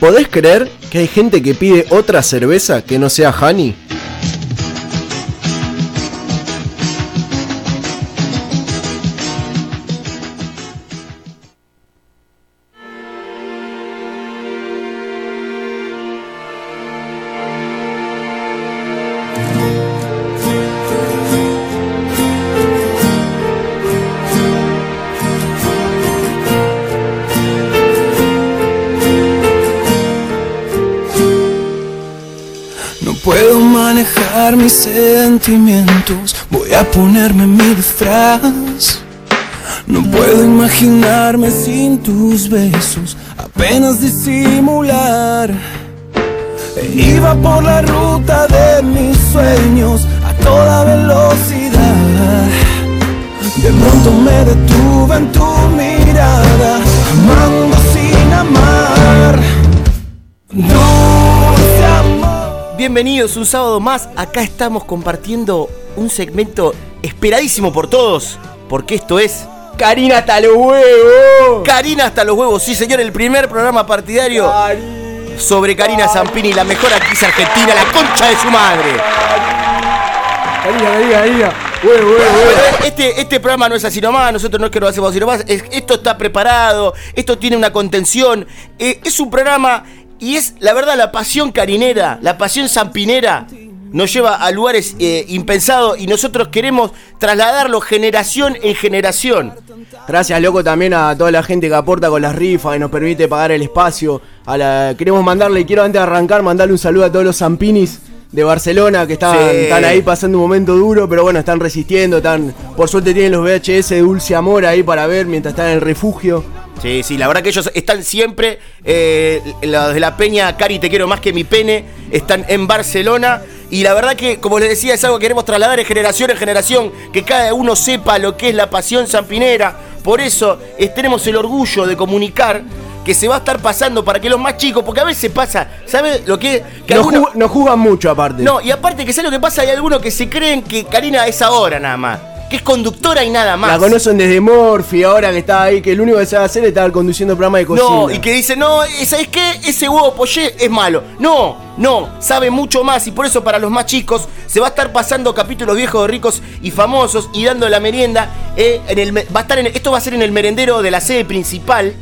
¿Podés creer que hay gente que pide otra cerveza que no sea Honey? Mis sentimientos, voy a ponerme mi disfraz. No puedo imaginarme sin tus besos, apenas disimular. E iba por la ruta de mis sueños a toda velocidad. De pronto me detuve en tu mirada, amando sin amar. Amor. Bienvenidos un sábado más. Acá estamos compartiendo un segmento esperadísimo por todos. Porque esto es Karina hasta los huevos. Karina hasta los huevos. Sí, señor, el primer programa partidario sobre Karina Zampini, la mejor actriz argentina, la concha de su madre. Karina, Karina, Karina. Este, este programa no es así nomás, nosotros no es que lo hacemos así nomás, es- esto está preparado, esto tiene una contención, eh, es un programa y es la verdad la pasión carinera, la pasión zampinera nos lleva a lugares eh, impensados y nosotros queremos trasladarlo generación en generación. Gracias, loco, también a toda la gente que aporta con las rifas y nos permite pagar el espacio. A la... Queremos mandarle, quiero antes de arrancar, mandarle un saludo a todos los Zampinis de Barcelona que están, Sí. están ahí pasando un momento duro, pero bueno, están resistiendo, están, por suerte tienen los VHS de Dulce Amor ahí para ver mientras están en el refugio. Sí, sí, la verdad que ellos están siempre, eh, los de la Peña, Cari, te quiero más que mi pene, están en Barcelona. Y la verdad que, como les decía, es algo que queremos trasladar de generación en generación, que cada uno sepa lo que es la pasión zampinera. Por eso tenemos el orgullo de comunicar que se va a estar pasando para que los más chicos, porque a veces pasa, ¿sabes lo que? que Nos, algunos- ju- mucho aparte. no, y aparte que ¿sabes lo que pasa? Hay algunos que se creen que Karina es ahora nada más, que es conductora y nada más. La conocen desde Morphy, ahora que está ahí, que lo único que sabe hacer es estar conduciendo programa de cocina. No, y que dice, no, ¿sabes qué? Ese huevo poché es malo. No, no, sabe mucho más y por eso para los más chicos se va a estar pasando capítulos viejos de ricos y famosos y dando la merienda. eh, en el, va a estar en, esto va a ser en el merendero de la sede principal.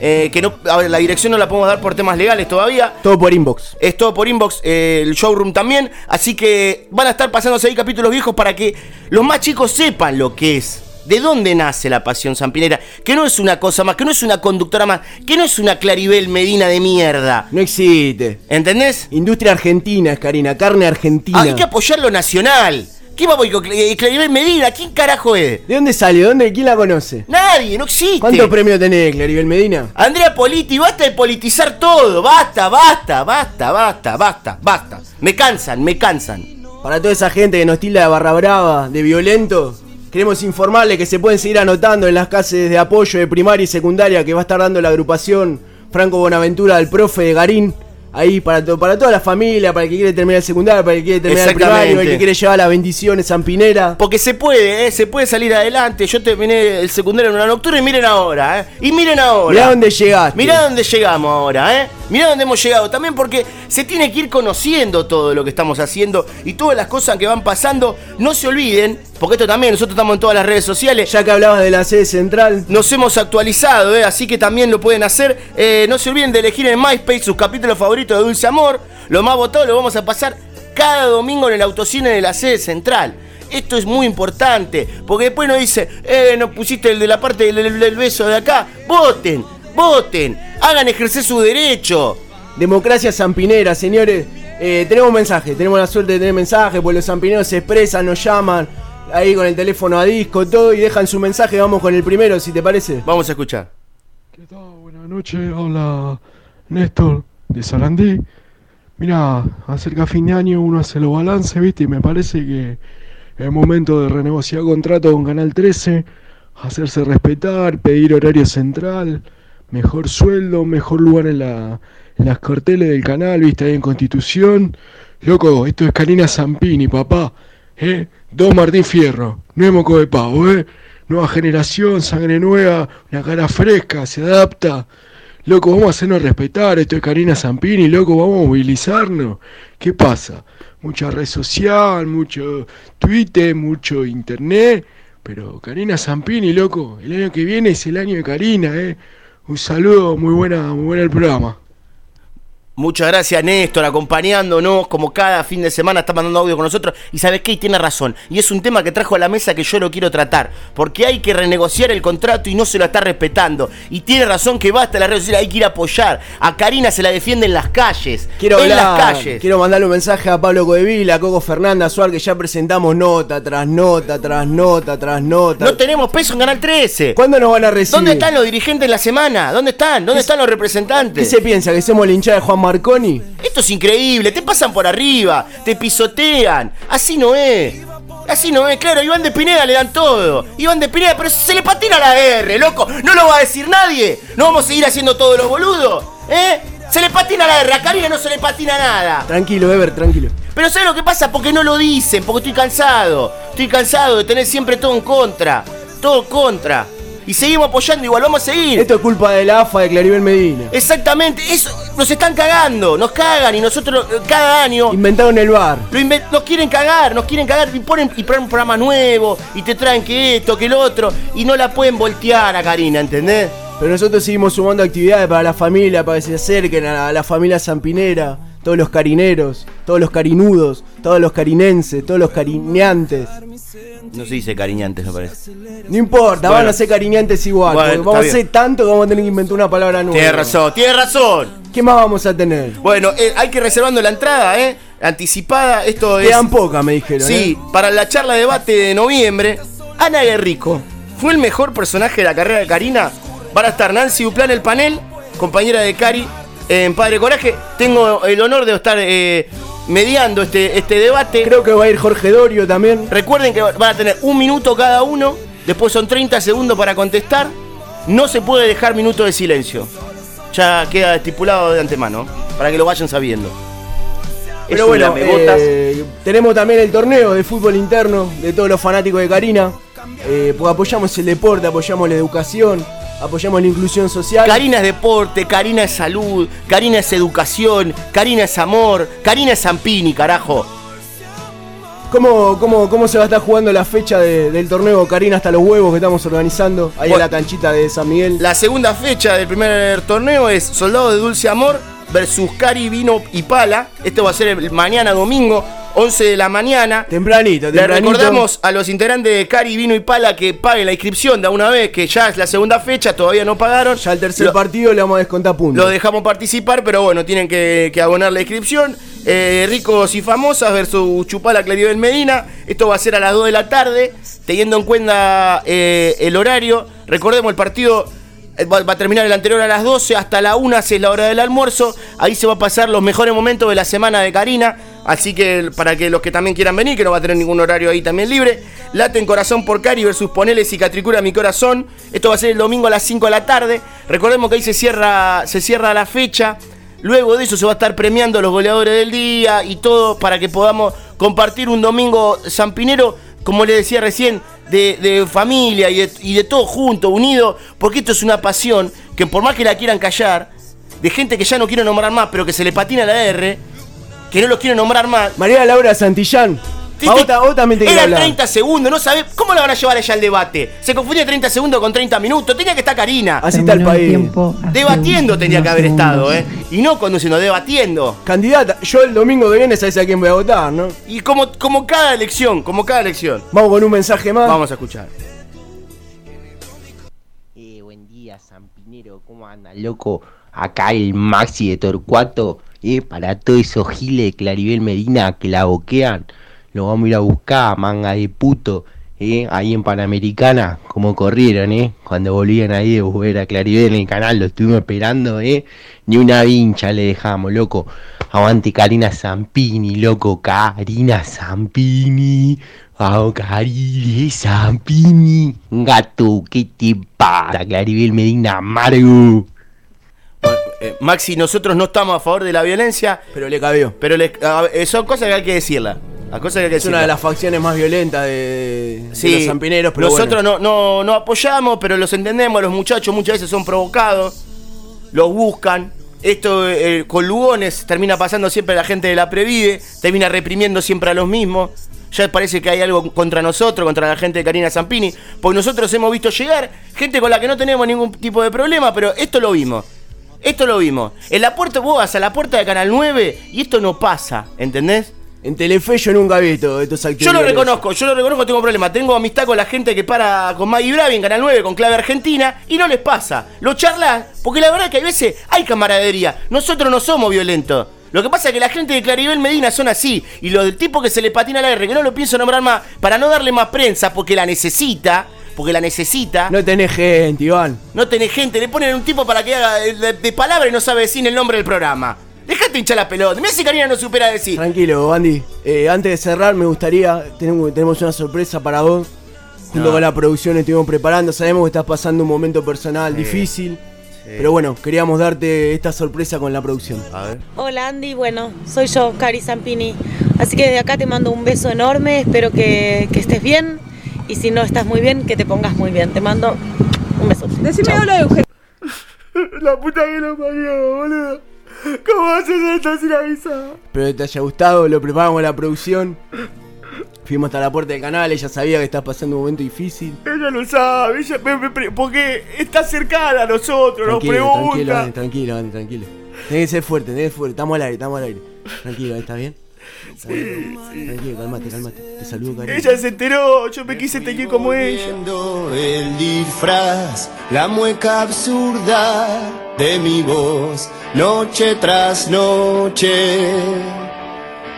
Eh, que no, a ver, la dirección no la podemos dar por temas legales todavía. Todo por inbox. Es todo por inbox, eh, el showroom también. Así que van a estar pasándose ahí capítulos viejos para que los más chicos sepan lo que es. ¿De dónde nace la pasión zampinera? Que no es una cosa más, que no es una conductora más, que no es una Claribel Medina de mierda. No existe. ¿Entendés? Industria argentina es Karina, carne argentina. Hay que apoyar lo nacional. ¿Qué va a con Cl- Claribel Medina? ¿Quién carajo es? ¿De dónde sale? ¿De dónde? ¿Quién la conoce? Nadie, no existe. ¿Cuántos premios tenés, Claribel Medina? Andrea Politi, basta de politizar todo. Basta, basta, basta, basta, basta, basta. Me cansan, me cansan. Para toda esa gente que nos tilda de barra brava, de violento, queremos informarle que se pueden seguir anotando en las clases de apoyo de primaria y secundaria que va a estar dando la agrupación Franco Bonaventura del profe de Garín. Ahí para, to- para toda la familia, para el que quiere terminar el secundario, para el que quiere terminar el primario, el que quiere llevar las bendiciones Zampinera. Porque se puede, ¿eh? se puede salir adelante. Yo terminé el secundario en una nocturna y miren ahora, ¿eh? Y miren ahora. Mirá dónde llegaste. Mirá dónde llegamos ahora, ¿eh? Mirá dónde hemos llegado. También porque se tiene que ir conociendo todo lo que estamos haciendo y todas las cosas que van pasando. No se olviden, porque esto también, nosotros estamos en todas las redes sociales. Ya que hablabas de la sede central, Nos hemos actualizado, ¿eh? así que también lo pueden hacer. Eh, no se olviden de elegir en MySpace sus capítulos favoritos de Dulce Amor. Lo más votado lo vamos a pasar cada domingo en el autocine de la sede central. Esto es muy importante, porque después nos dice, eh, no pusiste el de la parte del, beso de acá. Voten, voten, hagan ejercer su derecho. democracia zampinera, señores. Eh, tenemos mensaje, tenemos la suerte de tener mensaje, pues los zampineros se expresan, nos llaman, ahí con el teléfono a disco, todo, y dejan su mensaje. Vamos con el primero, si te parece. Vamos a escuchar. ¿Qué tal? Buenas noches, habla Néstor de Sarandí. Mira, acerca fin de año uno hace los balances, ¿viste? Y me parece que es momento de renegociar contrato con Canal 13, hacerse respetar, pedir horario central, mejor sueldo, mejor lugar en, la, en las carteles del canal, ¿viste? Ahí en Constitución. Loco, esto es Karina Zampini, papá. ¿Eh? Dos Martín Fierro, no de pavo, ¿eh? Nueva generación, sangre nueva, una cara fresca, se adapta. Loco, vamos a hacernos respetar, esto es Karina Zampini, loco, vamos a movilizarnos. ¿Qué pasa? Mucha red social, mucho Twitter, mucho internet, pero Karina Zampini, loco, el año que viene es el año de Karina, eh. Un saludo, muy buena, muy buena el programa. Muchas gracias, Néstor, acompañándonos como cada fin de semana está mandando audio con nosotros. Y sabes qué, y tiene razón. Y es un tema que trajo a la mesa que yo lo quiero tratar. Porque hay que renegociar el contrato y no se lo está respetando. Y tiene razón que basta la red social, hay que ir a apoyar. A Karina se la defiende en las calles. Quiero en hablar, las calles. quiero mandarle un mensaje a Pablo Codevila, a Coco Fernández, a Suar, que ya presentamos nota tras nota, tras nota, tras nota. No tenemos peso en Canal 13. ¿Cuándo nos van a recibir? ¿Dónde están los dirigentes en la semana? ¿Dónde están? ¿Dónde están los representantes? ¿Qué se piensa? ¿Que somos la hinchada de Juan Marconi? Esto es increíble, te pasan por arriba, te pisotean. Así no es. Así no es, claro, Iván de Pineda le dan todo. Iván de Pineda, pero se le patina la R, loco. No lo va a decir nadie. No vamos a seguir haciendo todos los boludos. ¿Eh? Se le patina la R, a Karina no se le patina nada. Tranquilo, Ever, tranquilo. Pero ¿sabes lo que pasa? Porque no lo dicen, porque estoy cansado. Estoy cansado de tener siempre todo en contra. Todo contra. Y seguimos apoyando igual, vamos a seguir. Esto es culpa de la AFA de Claribel Medina. Exactamente, eso nos están cagando, nos cagan y nosotros eh, cada año Inventaron el bar. lo inven- nos quieren cagar, nos quieren cagar y ponen, y ponen un programa nuevo y te traen que esto, que el otro y no la pueden voltear a Karina, ¿entendés? Pero nosotros seguimos sumando actividades para la familia, para que se acerquen a la familia zampinera, todos los carineros, todos los carinudos, todos los carinenses, todos los cariñantes. No se dice cariñantes, me parece. No importa, Bueno. van a ser cariñantes igual. Bueno, porque vamos a hacer tanto que vamos a tener que inventar una palabra nueva. Tienes razón, tienes razón. ¿Qué más vamos a tener? Bueno, eh, hay que ir reservando la entrada, ¿eh? Anticipada, esto es... Quedan pocas, me dijeron. Sí, ¿eh? para la charla de debate de noviembre, Ana Guerrico fue el mejor personaje de la carrera de Karina. Van a estar Nancy Duplán en el panel, compañera de Cari en Padre Coraje. Tengo el honor de estar eh, mediando este, este debate. Creo que va a ir Jorge Dorio también. Recuerden que van a tener un minuto cada uno, después son 30 segundos para contestar. No se puede dejar minuto de silencio. Ya queda estipulado de antemano, para que lo vayan sabiendo. Pero Es bueno, eh, tenemos también el torneo de fútbol interno de todos los fanáticos de Karina. Eh, porque apoyamos el deporte, apoyamos la educación, apoyamos la inclusión social. Karina es deporte, Karina es salud, Karina es educación, Karina es amor, Karina es Zampini, carajo. ¿Cómo, cómo, ¿Cómo se va a estar jugando la fecha de- del torneo Karina hasta los huevos que estamos organizando ahí en la canchita de San Miguel? La segunda fecha del primer torneo es Soldado de Dulce Amor versus Cari Vino y Pala. Esto va a ser el mañana domingo, 11 de la mañana. Tempranito, Le tempranito. recordamos a los integrantes de Cari Vino y Pala que paguen la inscripción de una vez, que ya es la segunda fecha, todavía no pagaron. Ya el tercer Lo- partido le vamos a descontar puntos. Lo dejamos participar, pero bueno, tienen que, que abonar la inscripción. Eh, ricos y famosas versus Chupala Claribel Medina. Esto va a ser a las 2 de la tarde, teniendo en cuenta eh, el horario. Recordemos, el partido eh, va, va a terminar el anterior a las 12, hasta la 1 es la hora del almuerzo. Ahí se va a pasar los mejores momentos de la semana de Karina. Así que para que los que también quieran venir, que no va a tener ningún horario ahí también libre. Late en corazón por Cari versus Ponele Cicatricura mi corazón. Esto va a ser el domingo a las 5 de la tarde. Recordemos que ahí se cierra, se cierra la fecha. Luego de eso se va a estar premiando a los goleadores del día y todo para que podamos compartir un domingo zampinero, como les decía recién, de, de familia y de, y de todo junto, unido, porque esto es una pasión que por más que la quieran callar, de gente que ya no quiero nombrar más, pero que se le patina la R, que no los quiero nombrar más. María Laura Santillán. Sí, vos, vos también te Eran hablar. 30 segundos, no sabés cómo la van a llevar allá al debate. Se confundía 30 segundos con 30 minutos, tenía que estar Karina. Así está el país. tiempo Debatiendo unos tenía que haber estado. ¿eh? Y no conduciendo, debatiendo. Candidata, yo el domingo que viene sabes a quién voy a votar, ¿no? Y como, como cada elección, como cada elección. Vamos con un mensaje más. Vamos a escuchar. Eh, buen día, Zampinero, ¿cómo anda, loco? Acá el Maxi de Torcuato, eh, para todos esos giles de Claribel Medina que la boquean, lo vamos a ir a buscar, manga de puto, eh, ahí en Panamericana, como corrieron, eh, cuando volvían ahí de volver a Claribel en el canal, lo estuvimos esperando, eh, ni una vincha le dejamos, loco. Aguante Karina Zampini, loco, Karina Zampini. Vamos, Karina Zampini. Gato, ¿qué te pasa? Claribel Medina Amargo. Eh, Maxi, nosotros no estamos a favor de la violencia, Pero le cabió. pero les- a eh, son cosas que hay que decirlas. Las cosas que hay que Es una de las facciones más violentas de, los zampineros, pero nosotros bueno. no, no, no apoyamos, pero los entendemos, los muchachos muchas veces son provocados. los buscan. Esto eh, con Lugones termina pasando siempre a la gente de la Previde, termina reprimiendo siempre a los mismos. Ya parece que hay algo contra nosotros, contra la gente de Karina Zampini, porque nosotros hemos visto llegar gente con la que no tenemos ningún tipo de problema, pero esto lo vimos. Esto lo vimos. En la puerta, vos vas a la puerta de Canal 9 y esto no pasa, ¿entendés? En Telefe yo nunca he visto estos Yo lo reconozco, yo lo reconozco, tengo problema. Tengo amistad con la gente que para con Maggie Bravi en Canal 9, con Clave Argentina, y no les pasa. Lo charlan, porque la verdad es que hay veces hay camaradería. Nosotros no somos violentos. Lo que pasa es que la gente de Claribel Medina son así. Y los del tipo que se le patina la R, que no lo pienso nombrar más, para no darle más prensa, porque la necesita, porque la necesita. No tenés gente, Iván. No tenés gente, le ponen un tipo para que haga de, de- de palabra y no sabe decir el nombre del programa. Dejate hinchar la pelota. Mira si Karina no supera decir. Tranquilo, Andy. Eh, antes de cerrar, me gustaría. Tenemos, tenemos una sorpresa para vos. Junto No. con la producción estuvimos preparando. Sabemos que estás pasando un momento personal difícil. Pero bueno, queríamos darte esta sorpresa con la producción. A ver. Hola Andy, bueno, soy yo, Cari Zampini. Así que de acá te mando un beso enorme, espero que, que estés bien y si no estás muy bien, que te pongas muy bien. Te mando un beso. Decime hola de Eugenio. La puta que lo parió, boludo. ¿Cómo haces esto sin avisar? Espero que te haya gustado. Lo preparamos la producción. Fuimos hasta la puerta del canal. Ella sabía que estás pasando un momento difícil. Ella lo sabe, ella me- me pre- porque está cercana a nosotros, nos Tranquilo, tranquilo, pregunta. Andy, tranquilo, Andy, tranquilo. Tenés que ser fuerte, tenés que ser fuerte. Estamos al aire, estamos al aire. Tranquilo, ¿estás bien? Tranquilo, calmate, calmate. Te saludo, cariño. Ella se enteró, yo me quise teñir como ella. El disfraz, la mueca absurda de mi voz, noche tras noche,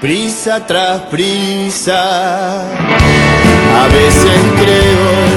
prisa tras prisa. A veces creo